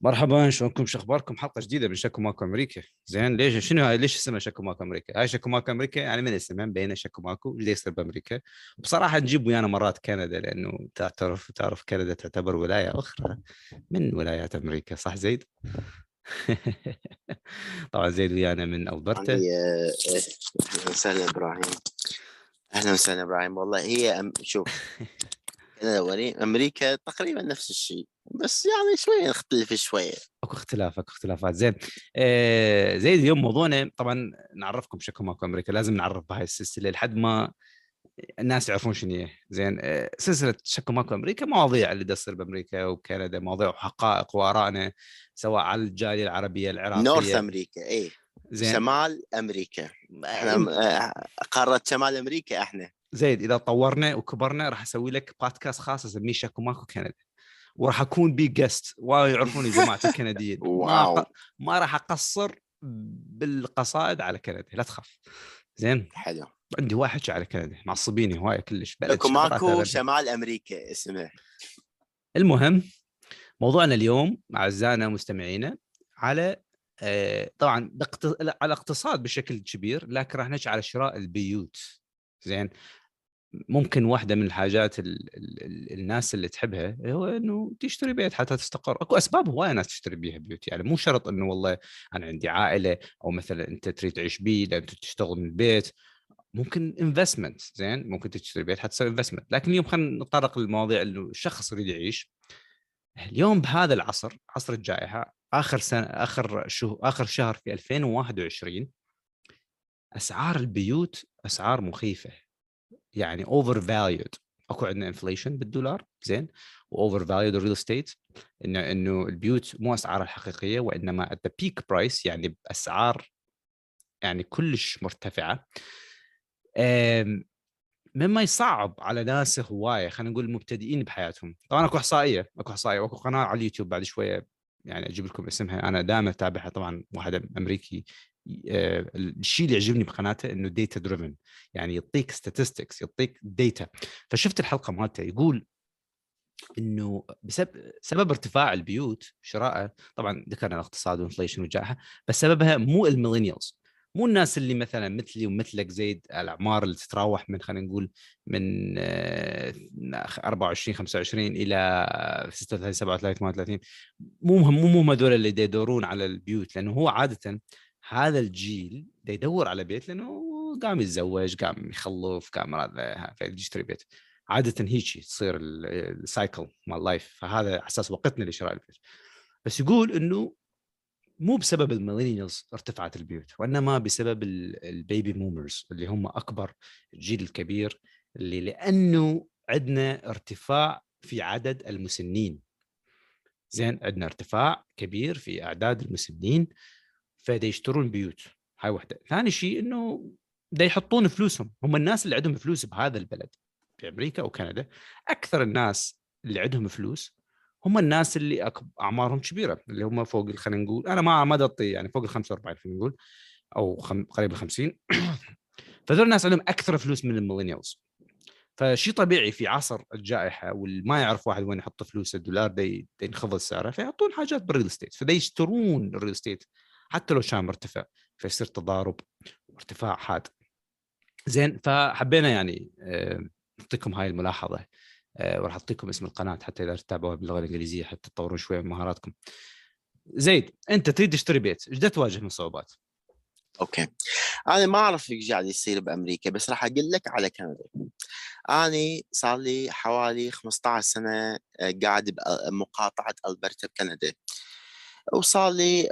مرحبا شلونكم؟ شو أخباركم؟ حلقة جديدة من شكو ماكو أمريكا. زين ليش شنو هاي؟ ليش اسمها شكو ماكو أمريكا؟ هاي شكو ماكو أمريكا يعني من اسمها مبينه شكو ماكو اللي يصير بأمريكا؟ بصراحة نجيب ويانا مرات كندا لأنه تعرف تعرف كندا تعتبر ولاية أخرى من ولايات أمريكا صح زيد؟ طبعا زيد ويانا من ألبرتا. يعني آه، أهلا وسهلا إبراهيم. أهلا وسهلا إبراهيم والله هي. شوف كندا ولي- أمريكا تقريبا نفس الشيء بس يعني شوية نختلف شوية. أكو اختلاف أكو اختلافات. زين آه زي اليوم موضوعنا طبعا نعرفكم شكو ماكو أمريكا لازم نعرف بهاي السلسلة لحد ما الناس يعرفون شنو هي. زين آه سلسلة شكو ماكو أمريكا مواضيع اللي تصير بأمريكا وبكندا مواضيع وحقائق وآرائنا سواء على الجالية العربية العراقية. نورث أمريكا اي زين. شمال أمريكا. إحنا آه، قارة شمال أمريكا إحنا. زيد إذا طورنا وكبرنا راح أسوي لك بودكاست خاص اسميه شكو ماكو كندا وراح أكون بي جست ويعرفوني جماعة الكنديين. واو. ما راح أقصر بالقصائد على كندا لا تخاف. زين؟ حلو. عندي واحد على كندا معصبيني هواية كلش بلد أبد. شمال أمريكا اسمه. المهم موضوعنا اليوم أعزائنا مستمعينا على آه، طبعا على الاقتصاد بشكل كبير لكن راح نحكي على شراء البيوت. زين. ممكن واحدة من الحاجات ال ال ال الناس اللي تحبها هو إنه تشتري بيت حتى تستقر. أكو أسباب هواية ناس تشتري بيها بيوت يعني مو شرط إنه والله أنا عندي عائلة أو مثلا أنت تريد تعيش بيه لأن انت تشتغل من البيت. ممكن investment زين ممكن تشتري بيت حتى تسوي investment لكن اليوم خلينا نتطرق للمواضيع انه الشخص يريد يعيش. اليوم بهذا العصر عصر الجائحة آخر سنة آخر شهر آخر شهر في 2021 أسعار البيوت أسعار مخيفة يعني overvalued أكو عندنا inflation بالدولار زين و overvalued ال real estate انه إنه البيوت مو أسعارها الحقيقية وإنما at the peak price يعني بأسعار يعني كلش مرتفعة. مما يصعب على ناس هواية خلينا نقول المبتدئين بحياتهم. طبعا أكو إحصائية أكو إحصائية وأكو قناة على اليوتيوب بعد شوية يعني أجيب لكم اسمها أنا دائما أتابعها طبعا واحد أمريكي الشيء اللي يعجبني بقناته إنه data driven يعني يعطيك statistics يعطيك data فشفت الحلقة مالته يقول إنه بسبب سبب ارتفاع البيوت شرائها طبعا ذكرنا الاقتصاد وال inflation والجائحه بس سببها مو ال millennials. مو الناس اللي مثلا مثلي ومثلك زيد الأعمار اللي تتراوح من خلينا نقول من آه، 24 25 إلى 36 37 38 مو مو مهم هذول اللي يدورون على البيوت لأنه هو عادة هذا الجيل دا يدور على بيت لأنه قام يتزوج قام يخلف قام هذا يشتري بيت. عاده هيجي تصير ال- ال cycle مال life فهذا أساس وقتنا لشراء البيت. بس يقول إنه مو بسبب ال millennials ارتفعت البيوت وإنما بسبب ال- ال baby boomers اللي هم أكبر الجيل الكبير اللي لأنه عندنا ارتفاع في عدد المسنين. زين عندنا ارتفاع كبير في أعداد المسنين. فدا يشترون بيوت. هاي وحدة. ثاني شيء إنه دا يحطون فلوسهم. هم الناس اللي عندهم فلوس بهذا البلد في أمريكا وكندا أكثر الناس اللي عندهم فلوس هم الناس اللي أعمارهم كبيرة اللي هم فوق خلينا نقول أنا ما ما دطي يعني فوق ال 45 خلينا نقول أو خم... قريب ال 50 فذول الناس عندهم أكثر فلوس من ال millennials. فشيء طبيعي في عصر الجائحة والما يعرف واحد وين يحط فلوسه الدولار ينخفض سعره فيحطون حاجات بال real estate فدا يشترون ال real estate حتى لو كان مرتفع فيصير تضارب وارتفاع حاد. زين فحبينا يعني آه، نعطيكم هاي الملاحظة. آه، وراح أعطيكم اسم القناة حتى إذا تتابعوها باللغة الإنجليزية حتى تطورون شوية من مهاراتكم. زيد أنت تريد تشتري بيت إيش تواجه من صعوبات؟ أوكي. أنا ما أعرف إيش قاعد يصير بأمريكا بس راح أقول لك على كندا. أنا صار لي حوالي 15 سنة آه، قاعد بمقاطعه ألبرتا بكندا. وصار لي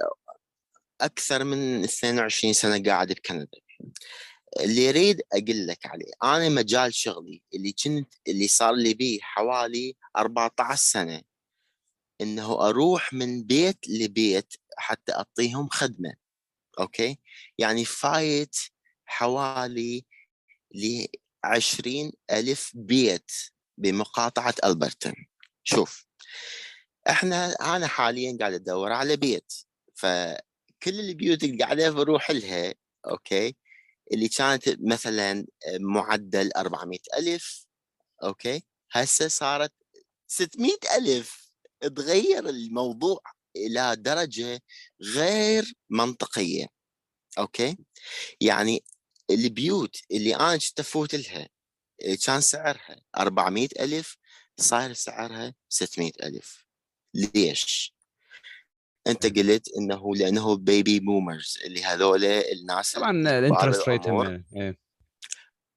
أكثر من 22 سنة قاعد بكندا اللي أريد أقول لك عليه أنا مجال شغلي اللي كنت اللي صار لي بيه حوالي 14 سنة إنه أروح من بيت لبيت حتى أعطيهم خدمة okay؟ يعني فايت حوالي ل 20 ألف بيت بمقاطعة ألبرتا شوف إحنا أنا حاليا قاعد أدور على بيت فكل البيوت اللي قاعدة بروح لها okay؟ اللي كانت مثلا معدل 400 ألف okay؟ هسه صارت 600 ألف. تغير الموضوع إلى درجة غير منطقية okay؟ يعني البيوت اللي أنا كنت أفوت لها كان سعرها 400 ألف صاير سعرها 600 ألف. ليش؟ أنت قلت إنه لأنه baby boomers اللي هذول الناس طبعا ال interest rate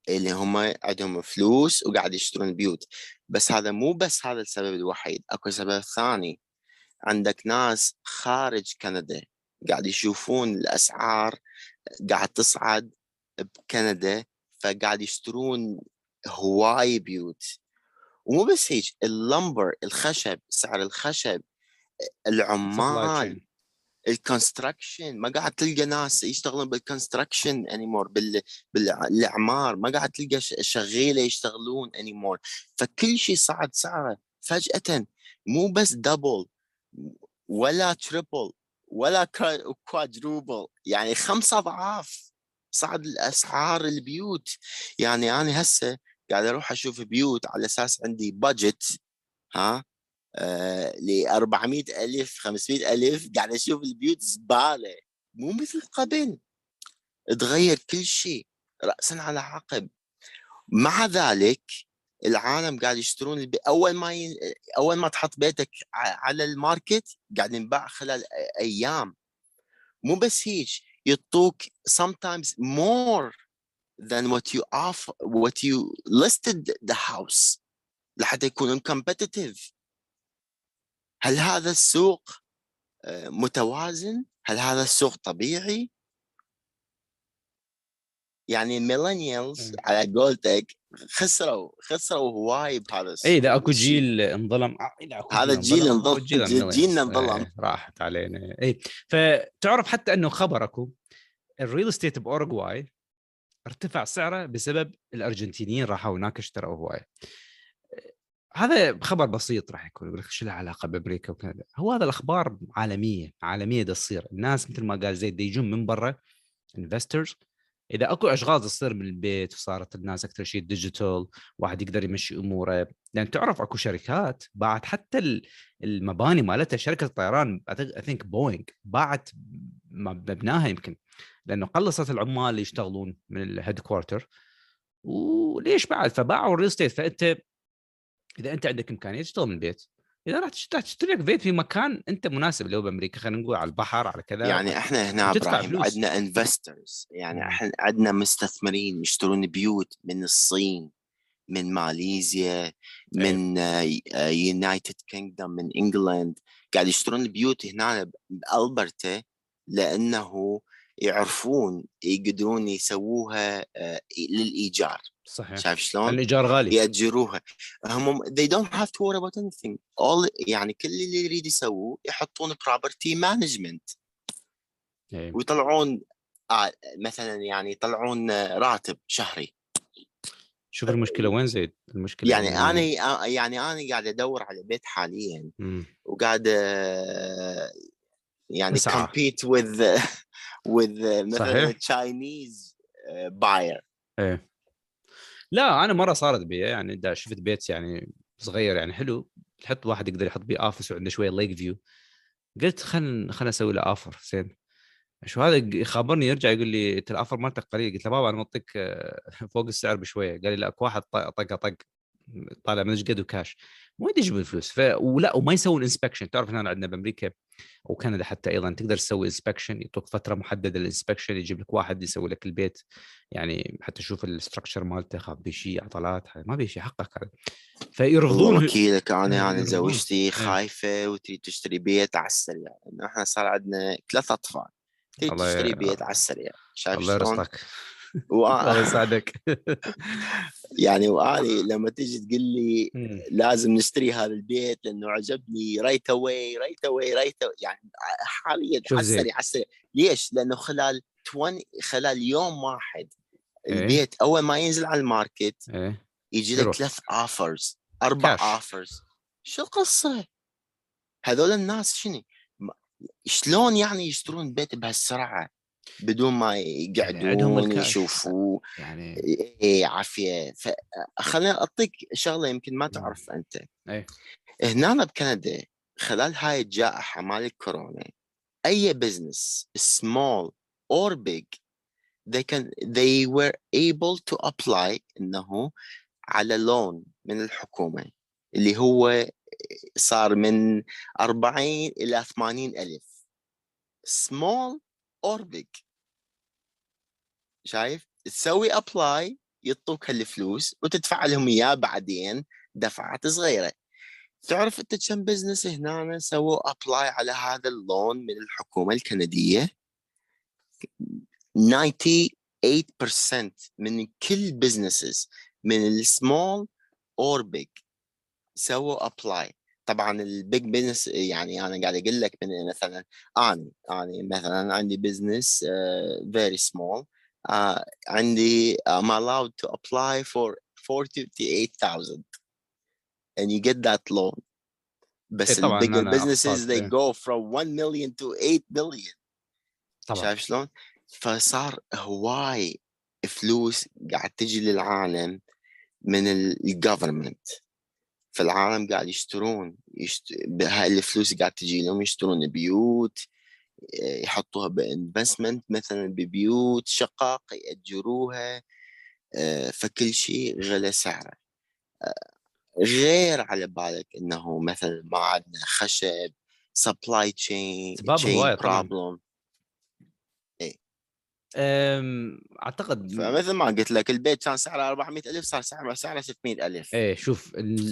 اللي هم عندهم فلوس وقاعد يشترون بيوت. بس هذا مو بس هذا السبب الوحيد أكو سبب ثاني. عندك ناس خارج كندا قاعد يشوفون الأسعار قاعد تصعد بكندا فقاعد يشترون هواي بيوت. ومو بس هيك ال lumber الخشب سعر الخشب العمال ال construction ما قاعد تلقى ناس يشتغلون بال construction anymore بال... بالأعمار ما قاعد تلقى شغيلة يشتغلون anymore فكل شيء صعد سعره فجأة مو بس double ولا triple ولا quadruple يعني خمسة أضعاف صعد الأسعار البيوت. يعني أنا هسه قاعد أروح أشوف بيوت على أساس عندي budget ها؟ ل 400 ألف 500 ألف قاعد أشوف البيوت زبالة مو مثل قبل. تغير كل شيء راسا على عقب. مع ذلك العالم قاعد يشترون البي... أول ما ي... أول ما تحط بيتك على ال market قاعد ينباع خلال أيام. مو بس هيك يعطوك sometimes more than what you offer what you listed the house لحتى يكونون competitive. هل هذا السوق آه، متوازن؟ هل هذا السوق طبيعي؟ يعني ال millennials على قولتك خسروا خسروا هواي بهذا السوق اي اذا أكو جيل انظلم هذا الجيل انظلم جيلنا انظلم إيه راحت علينا اي فتعرف حتى إنه خبر أكو ال real estate بأوروغواي ارتفع سعره بسبب الأرجنتينيين راحوا هناك اشتروا هواي هذا خبر بسيط راح يكون يقول لك شو له علاقة بأمريكا وكندا؟ هو هذا الأخبار عالمية عالمية دا تصير. الناس مثل ما قال زيد يجون من برا investors إذا أكو أشغال تصير من البيت وصارت الناس أكثر شيء digital واحد يقدر يمشي أموره. لأن تعرف أكو شركات باعت حتى المباني مالتها شركة الطيران I think بوينغ باعت مبناها يمكن لأنه قلصت العمال اللي يشتغلون من ال headquarter وليش بعد؟ فباعوا ال real estate فأنت إذا أنت عندك إمكانية تشتغل من البيت. إذا راح تشتري لك بيت في مكان أنت مناسب لو بأمريكا خلينا نقول على البحر على كذا. يعني إحنا هنا إبراهيم عندنا investors يعني إحنا عندنا مستثمرين يشترون بيوت من الصين من ماليزيا من United Kingdom من England قاعد يشترون بيوت هنا بألبرتا لأنه يعرفون يقدرون يسووها آه، للإيجار. صحيح. شايف شلون؟ الإيجار غالي. يأجروها. هم they don't have to worry about anything. All يعني كل اللي يريد يسووه يحطون property management. أيه. ويطلعون آه مثلا يعني يطلعون راتب شهري. شوف المشكلة وين زيد؟ المشكلة يعني أنا آه، يعني أنا قاعد أدور على بيت حاليا وقاعد آه، يعني compete with with مثلا Chinese buyer إيه. لا أنا مرة صارت بي يعني دا شفت بيت يعني صغير يعني حلو تحط واحد يقدر يحط بيه office وعنده شوية lake view قلت خل خل أسوي له offer زين. شو هذا؟ يخابرني يرجع يقول لي أنت ال offer مالتك قليل. قلت له بابا أنا معطيك آه، فوق السعر بشوية. قال لي لا أكو واحد طق طق. طالع من قد وكاش؟ ما يدري يجيب الفلوس ف... ولا وما يسوون inspection تعرف هنا عندنا بأمريكا وكندا حتى أيضا تقدر تسوي inspection يعطوك فترة محددة لل inspection يجيب لك واحد يسوي لك البيت. يعني حتى تشوف ال structure مالته خاف بشيء عضلات ما بشيء حقك هذا. فيرفضون أكيد أنا يعني زوجتي إيه. خايفة وتريد تشتري بيت على السريع. إنه إحنا صار عندنا ثلاث أطفال تريد تشتري بيت على السريع. شايف الله يرزقك. الله يسعدك يعني وأني لما تيجي تقول لي لازم نشتري هذا البيت لأنه عجبني right away right away right يعني حاليا حسري حسري ليش؟ لأنه خلال 20 خلال يوم واحد إيه. البيت أول ما ينزل على ال market إيه. يجي لك ثلاث offers أربع offers شو القصة؟ هذول الناس شنو؟ شلون يعني يشترون بيت بهالسرعة؟ بدون ما يقعدون يشوفوا يعني إيه عافية. فخليني أعطيك شغلة يمكن ما تعرف أنت. إيه. هنا بكندا خلال هاي الجائحة مال الكورونا أي business small or big they can they were able to apply إنه على لون من الحكومة اللي هو صار من 40 إلى 80 ألف. small big شايف؟ تسوي apply يعطوك هالفلوس وتدفع لهم إياه بعدين دفعات صغيرة. تعرف أنت كم business هنا سووا apply على هذا ال loan من الحكومة الكندية؟ 98% من كل businesses من السمول or big سووا apply طبعا ال big business يعني أنا قاعد أقول لك من مثلا اني اني مثلا عندي business very small عندي I'm allowed to apply for 48,000 and you get that loan. بس إيه طبعاً ال bigger أقصد، they إيه. go from 1 million to 8 million. طبعا. شايف شلون؟ فصار هواي فلوس قاعد تجي للعالم من ال government فالعالم قاعد يشترون يشت... هاي الفلوس قاعد تجي لهم يشترون بيوت يحطوها ب investment مثلا ببيوت شقق يأجروها آه، فكل شيء غلى سعره آه، غير على بالك إنه مثلا ما عندنا خشب supply chain أسباب هواية طبعاً. problem أعتقد فمثل ما قلت لك البيت كان سعره 400 ألف صار سعره سعره 600 ألف. إيه شوف ال...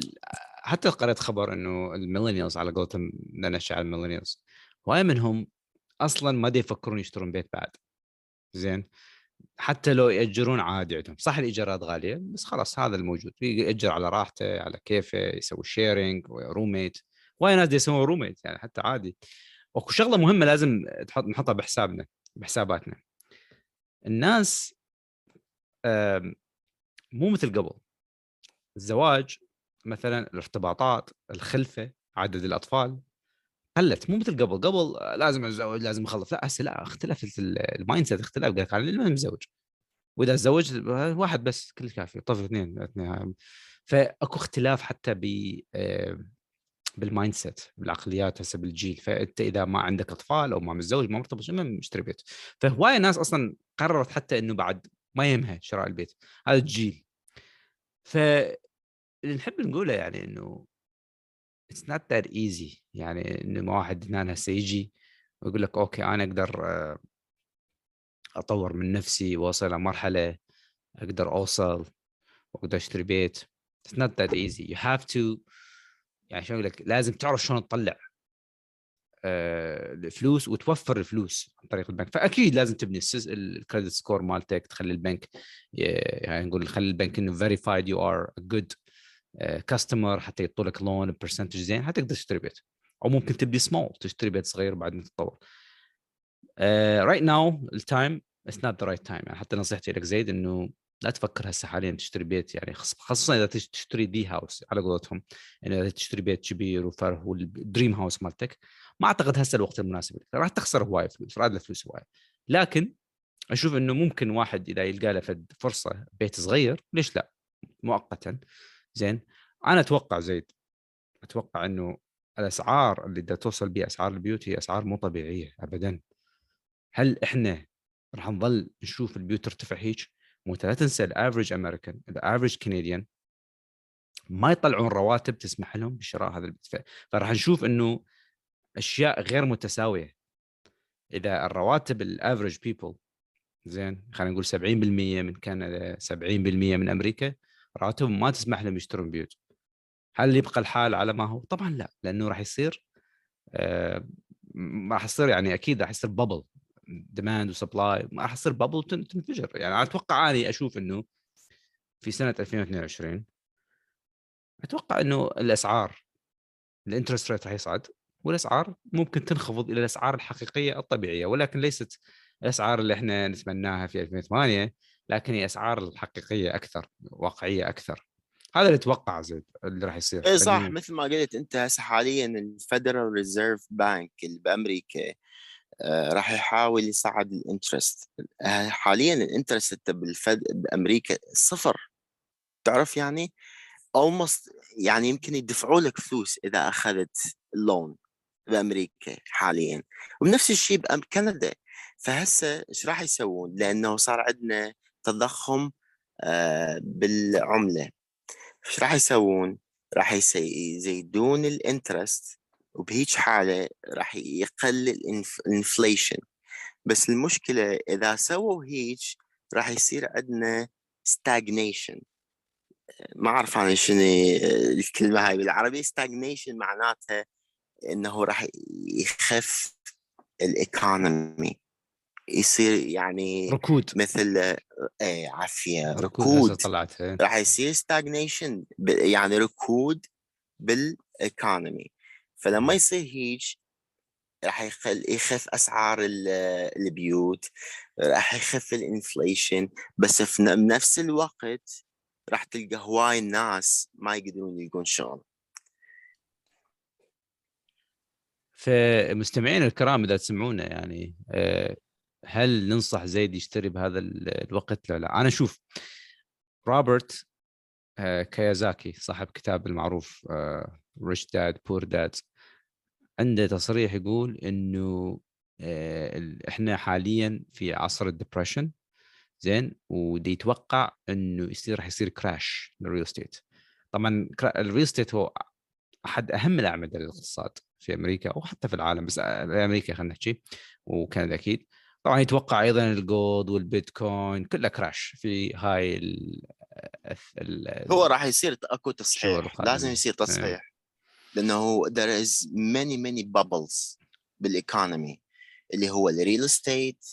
حتى قرأت خبر إنه ال millennials على قولتهم ننشأ على ال millennials هواي منهم أصلا ما دي يفكرون يشترون بيت بعد. زين؟ حتى لو يأجرون عادي عندهم. صح الإيجارات غالية بس خلاص هذا الموجود. يأجر على راحته على كيفه يسوي sharing roommate وايد ناس دي يسوون roommate يعني حتى عادي. واكو شغلة مهمة لازم تحط نحطها بحسابنا بحساباتنا. الناس مو مثل قبل. الزواج مثلا الارتباطات الخلفة عدد الأطفال قلت مو مثل قبل. قبل آه، لازم أتزوج لازم أخلف. لا هسه لا اختلفت ال- ال mindset اختلف قال لك أنا متزوج؟ وإذا تزوجت آه، واحد بس كل كافي طفل اثنين اثنين هاي. فأكو اختلاف حتى ب آه، بال mindset بالعقليات هسه بالجيل. فأنت إذا ما عندك أطفال أو ما متزوج ما مرتبط ما مشتري بيت فهواي ناس أصلا قررت حتى إنه بعد ما يهمها شراء البيت. هذا الجيل. ف اللي نحب نقوله يعني إنه it's not that easy يعني إنه ما واحد هنا هسه يجي ويقول لك okay أنا أقدر آه، أطور من نفسي وأوصل لمرحلة أقدر أوصل وأقدر أشتري بيت. it's not that easy you have to يعني شو أقول لك لازم تعرف شلون تطلع آه، الفلوس وتوفر الفلوس عن طريق البنك. فأكيد لازم تبني ال credit score مالتك تخلي البنك يعني نقول خلي البنك إنه verified you are good customer حتى يعطوا لك loan percentage زين حتى تقدر تشتري بيت. أو ممكن تبدي سمول تشتري بيت صغير بعدين تتطور. right now ال time it's not the right time يعني حتى نصيحتي لك زيد إنه لا تفكر هسه حاليا تشتري بيت يعني خص- خصوصا إذا تش- تشتري the house على قولتهم يعني إذا تشتري بيت كبير وفرح وال dream house مالتك ما أعتقد هسه الوقت المناسب لك راح تخسر هواي فلوس راد فلوس هواي لكن أشوف إنه ممكن واحد إذا يلقى له فد فرصة بيت صغير ليش لا؟ مؤقتا. زين أنا أتوقع زيد أتوقع إنه الأسعار اللي دا توصل بها أسعار البيوت هي أسعار مو طبيعية ابدا. هل إحنا راح نظل نشوف البيوت ترتفع هيك؟ مو لا تنسى ال average American ال average Canadian ما يطلعون رواتب تسمح لهم بشراء هذا ف- فراح نشوف إنه أشياء غير متساوية. إذا الرواتب ال average people زين خلينا نقول 70% من كندا 70% من أمريكا رواتبهم ما تسمح لهم يشترون بيوت. هل يبقى الحال على ما هو؟ طبعا لا لأنه راح يصير آه، راح يصير يعني أكيد راح يصير bubble demand و supply راح يصير bubble تنفجر. يعني أتوقع أني أشوف إنه في سنة 2022 أتوقع إنه الأسعار ال interest rate راح يصعد والأسعار ممكن تنخفض إلى الأسعار الحقيقية الطبيعية ولكن ليست الأسعار اللي إحنا نتمناها في 2008 لكن هي أسعار الحقيقية أكثر واقعية أكثر. هذا اللي أتوقع زيد اللي راح يصير. اي صح مثل ما قلت أنت هسه حاليا ال Federal Reserve Bank اللي بأمريكا راح يحاول يصعد ال interest. آه، حاليا ال interest بال Fed بأمريكا صفر. تعرف يعني؟ almost يعني يمكن يدفعوا لك فلوس إذا أخذت ال loan بأمريكا حاليا. ونفس الشيء بكندا فهسه إيش راح يسوون؟ لأنه صار عندنا تضخم آه، بالعملة. إيش راح يسوون؟ راح يزيدون ال interest وبهيج حالة راح يقل ال inflation. بس المشكلة إذا سووا هيك راح يصير عندنا stagnation. ما أعرف أنا شنو الكلمة هاي بالعربي stagnation معناتها إنه راح يخف ال economy يصير يعني ركود. مثل إيه عافية ركود طلعت إيه. راح يصير stagnation يعني ركود بال economy فلما يصير هيك راح يخف أسعار البيوت راح يخف ال inflation بس في نفس الوقت راح تلقى هواي الناس ما يقدرون يلقون شغل. فمستمعين الكرام إذا تسمعونا يعني آه، هل ننصح زيد يشتري بهذا الوقت لا لا؟ أنا أشوف روبرت آه، كيازاكي صاحب كتاب المعروف Rich Dad Poor Dad عنده تصريح يقول إنه آه، إحنا حاليا في عصر ال depression زين ودي يتوقع إنه يصير راح يصير crash لل real estate طبعا ال real estate هو أحد أهم الأعمدة للاقتصاد في أمريكا أو حتى في العالم بس آه، أمريكا خلينا نحكي وكندا أكيد. طبعا يتوقع أيضا ال gold والبيتكوين كلها crash في هاي ال هو راح يصير اكو تصحيح لازم يصير إيه. تصحيح لأنه there is many many bubbles بال economy اللي هو ال real estate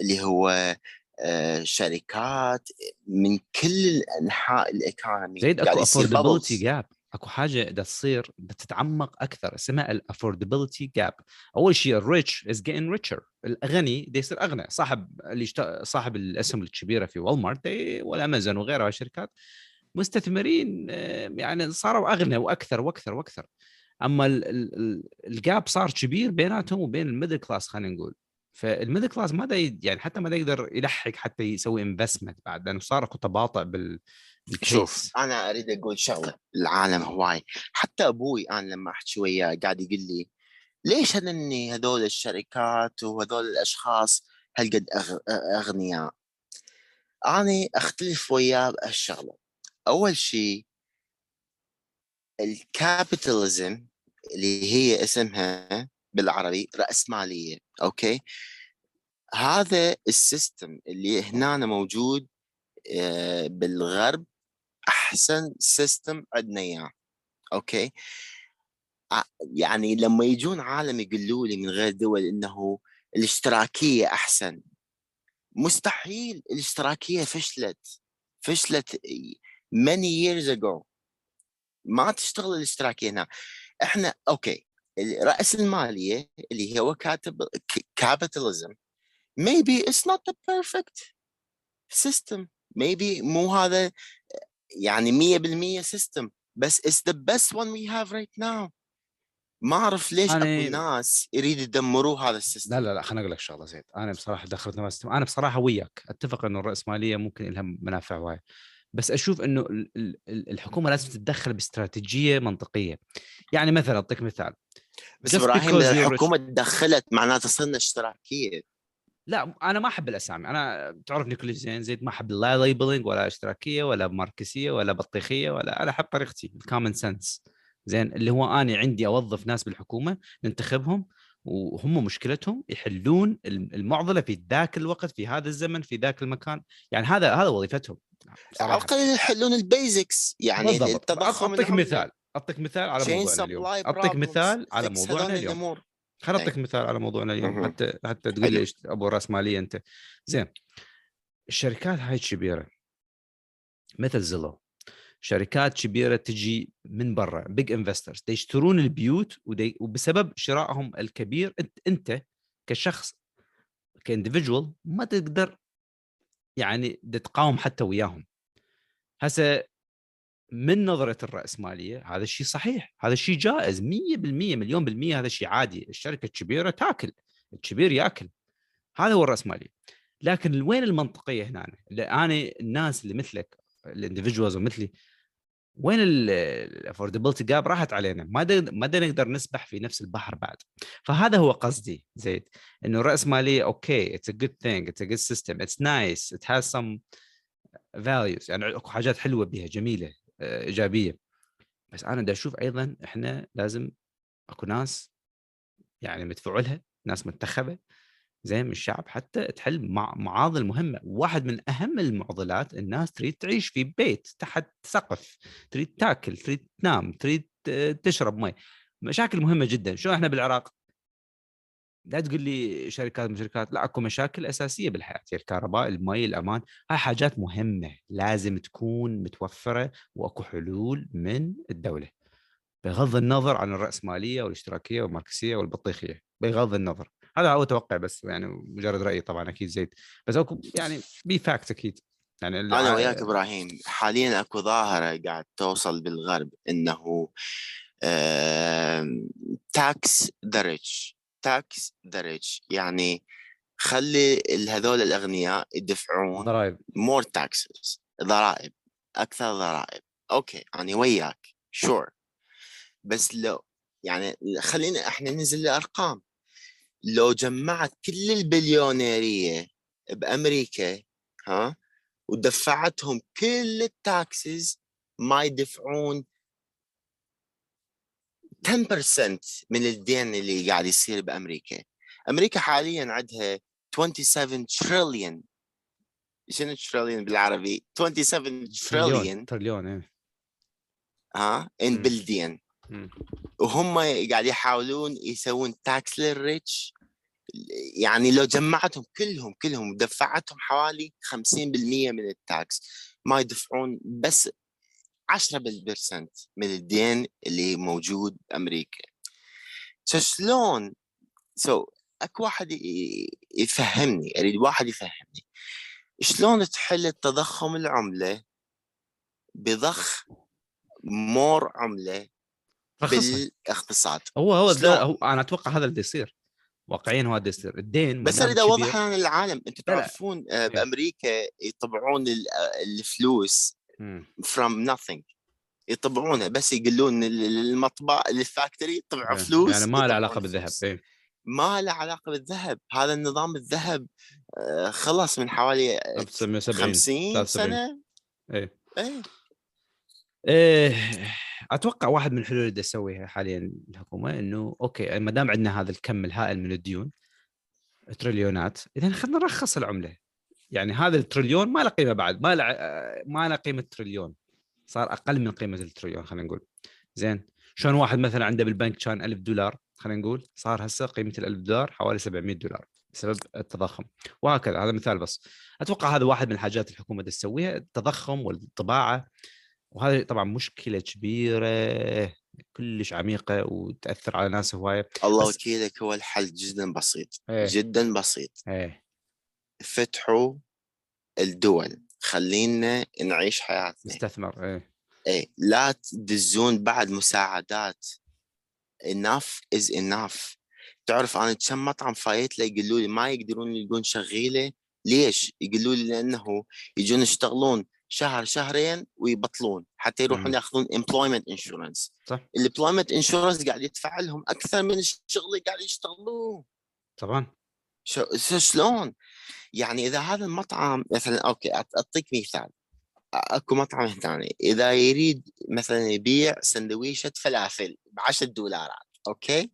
اللي هو آه، شركات من كل انحاء ال economy زيد أكو affordability gap أكو حاجة بدها تصير بدها تتعمق أكثر اسمها ال affordability gap. أول شيء ال rich is getting richer الأغني بده يصير أغنى. صاحب اللي يشت... صاحب الاسهم الكبيرة في والمارت والأمازون وغيرها الشركات مستثمرين آه، يعني صاروا أغنى وأكثر وأكثر وأكثر. أما ال gap صار كبير بيناتهم وبين ال middle class خلينا نقول. فال middle class ما يعني حتى ما يقدر يلحق حتى يسوي investment بعد لأنه صار أكو تباطؤ بال شوف أنا أريد أقول شغلة العالم هواي. حتى أبوي أنا لما أحكي وياه قاعد يقول لي ليش هذني هذول الشركات وهذول الأشخاص هالقد أغنياء؟ أنا أختلف وياه بهالشغله أول شيء ال capitalism اللي هي اسمها بالعربي رأسمالية أوكي؟ هذا ال system اللي هنا موجود آه، بالغرب أحسن system عندنا اياه أوكي يعني لما يجون عالم يقولوا لي من غير دول إنه الاشتراكية أحسن مستحيل الاشتراكية فشلت فشلت many years ago. ما تشتغل الاشتراكية هنا. إحنا أوكي راس المالية اللي هو كاتب capitalism maybe it's not the perfect system maybe مو هذا يعني 100% system بس it's the best one we have right now. ما أعرف ليش أنا... اكو ناس يريد يدمروه هذا ال system لا لا لا خليني أقول لك شغلة زيد أنا بصراحة دخلت ال system. أنا بصراحة وياك أتفق إنه الرأسمالية ممكن لها منافع وايد. بس أشوف إنه الحكومة لازم تتدخل باستراتيجية منطقية. يعني مثلا أعطيك مثال. بس إبراهيم الحكومة تدخلت معناته صرنا اشتراكية. لا أنا ما أحب الأسامي. أنا تعرفني كل زين زيد ما أحب لا labeling ولا إشتراكية ولا ماركسية ولا بطيخية ولا أنا أحب طريقتي ال common sense زين اللي هو أنا عندي أوظف ناس بالحكومة ننتخبهم وهم مشكلتهم يحلون المعضلة في ذاك الوقت في هذا الزمن في ذاك المكان. يعني هذا هذا وظيفتهم. على الأقل يحلون ال basics يعني التضخم أعطيك مثال. أعطيك مثال على موضوعنا اليوم. أعطيك مثال على موضوعنا اليوم. خل أعطيك إيه. مثال على موضوعنا اليوم حتى حتى تقول لي أبو راس مالية أنت. زين. الشركات هاي الكبيره مثل Zillow. شركات كبيره تجي من برا big investors يشترون البيوت ودي وبسبب شرائهم الكبير انت أنت كشخص ك individual ما تقدر يعني تقاوم حتى وياهم. هسه من نظرة الراسماليه هذا الشيء صحيح هذا الشيء جائز 100% مليون بالمية هذا الشيء عادي الشركة الكبيرة تاكل الكبير ياكل هذا هو الراسماليه لكن وين المنطقية هنا؟ أنا الناس اللي مثلك ال individuals ومثلي وين ال affordability جاب راحت علينا؟ ما دا ما دا نقدر نسبح في نفس البحر بعد. فهذا هو قصدي زيد إنه الراسماليه أوكي it's a good thing it's a good system it's nice it has some values يعني أكو حاجات حلوة بها جميلة. إيجابية. بس أنا بدي أشوف أيضا إحنا لازم أكو ناس يعني مدفوع لها ناس منتخبه زين من الشعب حتى تحل مع معاضل مهمة. واحد من أهم المعضلات الناس تريد تعيش في بيت تحت سقف تريد تاكل تريد تنام تريد تشرب مي. مشاكل مهمة جدا. شو إحنا بالعراق؟ لا تقول لي شركات شركات لا أكو مشاكل أساسية بالحياة الكهرباء المي الأمان هاي حاجات مهمة لازم تكون متوفرة وأكو حلول من الدولة. بغض النظر عن الراسماليه والاشتراكية والماركسية والبطيخية بغض النظر. هذا هو توقع بس يعني مجرد رأيي طبعا أكيد زيد. بس أكو يعني بي fact أكيد. يعني أنا وياك إبراهيم حاليا أكو ظاهرة قاعد توصل بالغرب إنه tax the rich tax the rich. يعني خلي هذول الأغنياء يدفعون ضرائب. more taxes ضرائب أكثر ضرائب. أوكي أنا وياك sure sure. بس لو يعني خلينا إحنا ننزل الأرقام. لو جمعت كل ال billionaireية بأمريكا ها ودفعتهم كل ال taxes ما يدفعون 10% من الدين اللي قاعد يصير بأمريكا. أمريكا حاليا عندها 27 تريليون شنو تريليون بالعربي؟ 27 تريليون تريليون إيه. ها؟ ان بالدين وهم قاعد يحاولون يسوون tax لل rich يعني لو جمعتهم كلهم كلهم دفعتهم حوالي 50% من ال tax ما يدفعون بس 10% من الدين اللي موجود بامريكا شلون؟ so so, اكو واحد يفهمني أريد واحد يفهمني. شلون تحل التضخم العملة بضخ more عملة بالاقتصاد؟ هو هو, هو أنا أتوقع هذا اللي يصير. واقعيا هو هذا يصير. الدين بس اريد اوضح عن العالم أنتم تعرفون آه، بأمريكا يطبعون الفلوس from nothing. يطبعونها بس يقولون المطبع الفاكتوري يطبعوا فلوس يعني ما له علاقة بالذهب إيه؟ ما له علاقة بالذهب. هذا النظام الذهب آه، خلص من حوالي 1970 50 سنة. إيه. إيه. إيه أتوقع واحد من الحلول اللي تسويها حاليا الحكومة إنه أوكي ما دام عندنا هذا الكم الهائل من الديون تريليونات اذا خلينا نرخص العملة. يعني هذا التريليون ما له قيمة بعد ما له ما له قيمة تريليون. صار أقل من قيمة التريليون خلينا نقول. زين؟ شلون واحد مثلا عنده بالبنك كان 1000 دولار خلينا نقول صار هسه قيمة ال 1000 دولار حوالي 700 دولار بسبب التضخم. وهكذا هذا مثال بس. أتوقع هذا واحد من الحاجات الحكومة تسويها التضخم والطباعة. وهذه طبعا مشكلة كبيرة كلش عميقة وتأثر على ناس هواية. الله. وكيلك هو الحل جدا بسيط إيه. جدا بسيط. إيه. فتحوا الدول خلينا نعيش حياتنا نستثمر إيه. إيه لا تدزون بعد مساعدات. Enough is enough. تعرف أنا كم مطعم فايت له يقولوا لي ما يقدرون يلقون شغيلة؟ ليش؟ يقولوا لي لأنه يجون يشتغلون شهر شهرين ويبطلون حتى يروحون ياخذون employment insurance صح. ال employment insurance قاعد يدفع لهم أكثر من الشغل اللي قاعد يشتغلوه. طبعا. شو شلون؟ يعني إذا هذا المطعم مثلا okay أعطيك مثال. أكو مطعم ثاني. إذا يريد مثلا يبيع سندويشة فلافل ب 10 دولارات okay؟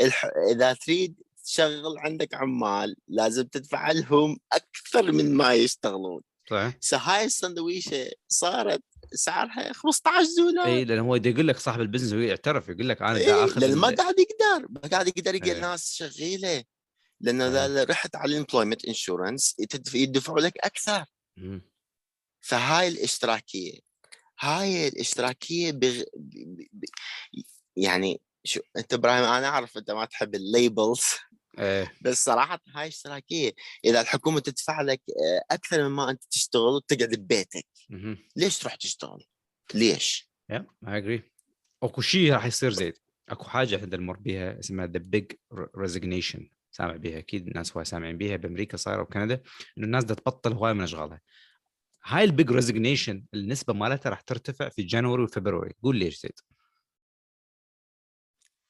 الح... إذا تريد تشغل عندك عمال لازم تدفع لهم أكثر من ما يشتغلون. صحيح. فهاي السندويشة صارت سعرها 15 دولار. اي لأن هو يقول لك صاحب ال business هو يعترف يقول لك أنا إيه آخذ لأن ما قاعد يقدر. ما قاعد يقدر يلقى إيه. ناس شغيلة. لأن اذا رحت على ال employment insurance يدفعوا لك أكثر. م. فهاي الاشتراكية هاي الاشتراكية بغ... ب... يعني شو أنت إبراهيم أنا أعرف أنت ما تحب ال labels. إيه. بس صراحة هاي اشتراكية. إذا الحكومة تدفع لك آه، أكثر مما أنت تشتغل وتقعد ببيتك. ليش تروح تشتغل؟ ليش؟ yeah I agree أكو شيء راح يصير زيد أكو حاجة إحنا نمر بها اسمها the big resignation سامع بها أكيد الناس هواي سامعين بها بأمريكا صايرة وكندا إنه الناس بدها تبطل هواي من أشغالها. هاي ال big resignation النسبة مالتها راح ترتفع في January وفبراير قول ليش زيد؟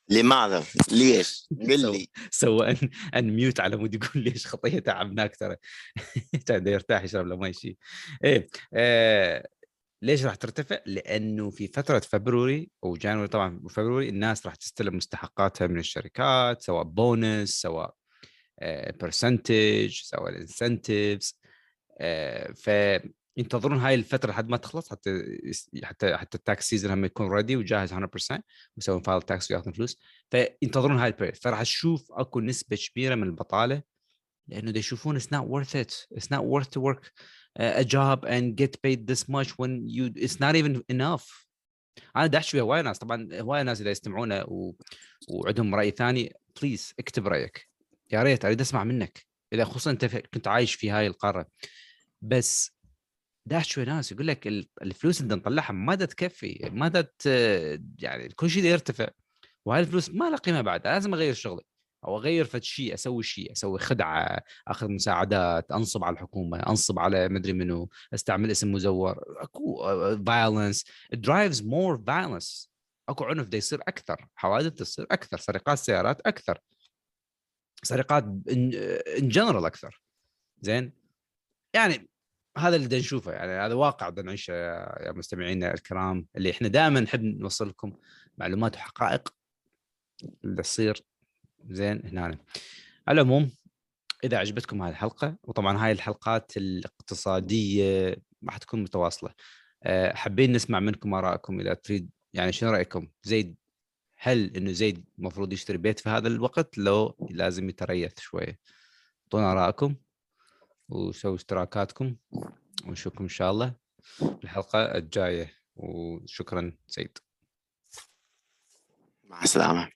لماذا؟ ليش؟ قل لي. سوى un unmute على مود يقول ليش خطيه تعبناك ترى كان بده يرتاح يشرب له مي شيء إيه آه ليش راح ترتفع؟ لأنه في فترة فبراير أو January طبعا وفبراير الناس راح تستلم مستحقاتها من الشركات سواء بونس سواء percentage سواء ال incentives فينتظرون هاي الفترة لحد ما تخلص حتى حتى حتى ال tax season هم يكون ready وجاهز 100% ويسوون file tax وياخذون فلوس. فينتظرون هاي ال period فراح تشوف أكو نسبة كبيرة من البطالة لأنه يشوفون not worth it. It's not worth to work. uh, a job and get paid this much when you it's not even enough. أنا دا أحكي ويا هواي ناس طبعا هواي ناس إذا يستمعونا و... وعندهم رأي ثاني please اكتب رأيك. يا ريت أريد أسمع منك. إذا خصوصا أنت كنت عايش في هاي القارة. بس دا أحكي ناس يقول لك ال- الفلوس اللي نطلعها ما تكفي ما. يعني كل شيء يرتفع. وهاي الفلوس ما لها قيمة بعد لازم أغير شغلي. أو اغير فد شيء أسوي شيء أسوي خدعة أخذ مساعدات أنصب على الحكومة أنصب على مدري منو أستعمل اسم مزور. أكو violence drives more violence أكو عنف دا يصير أكثر حوادث تصير أكثر سرقات سيارات أكثر. سرقات ان جنرال أكثر. زين؟ يعني هذا اللي نشوفه يعني هذا واقع بدنا نعيشه يا يا مستمعينا الكرام اللي إحنا دائما نحب نوصل لكم معلومات وحقائق. اللي تصير زين هنا على. العموم إذا عجبتكم هذه الحلقة وطبعا هاي الحلقات الاقتصادية راح تكون متواصلة. أه، حابين نسمع منكم آرائكم إذا تريد يعني شنو رأيكم؟ زيد هل إنه زيد المفروض يشتري بيت في هذا الوقت؟ لو لازم يتريث شوية. أعطونا آرائكم وسووا اشتراكاتكم ونشوفكم إن شاء الله الحلقة الجاية. وشكرا سيد مع السلامة.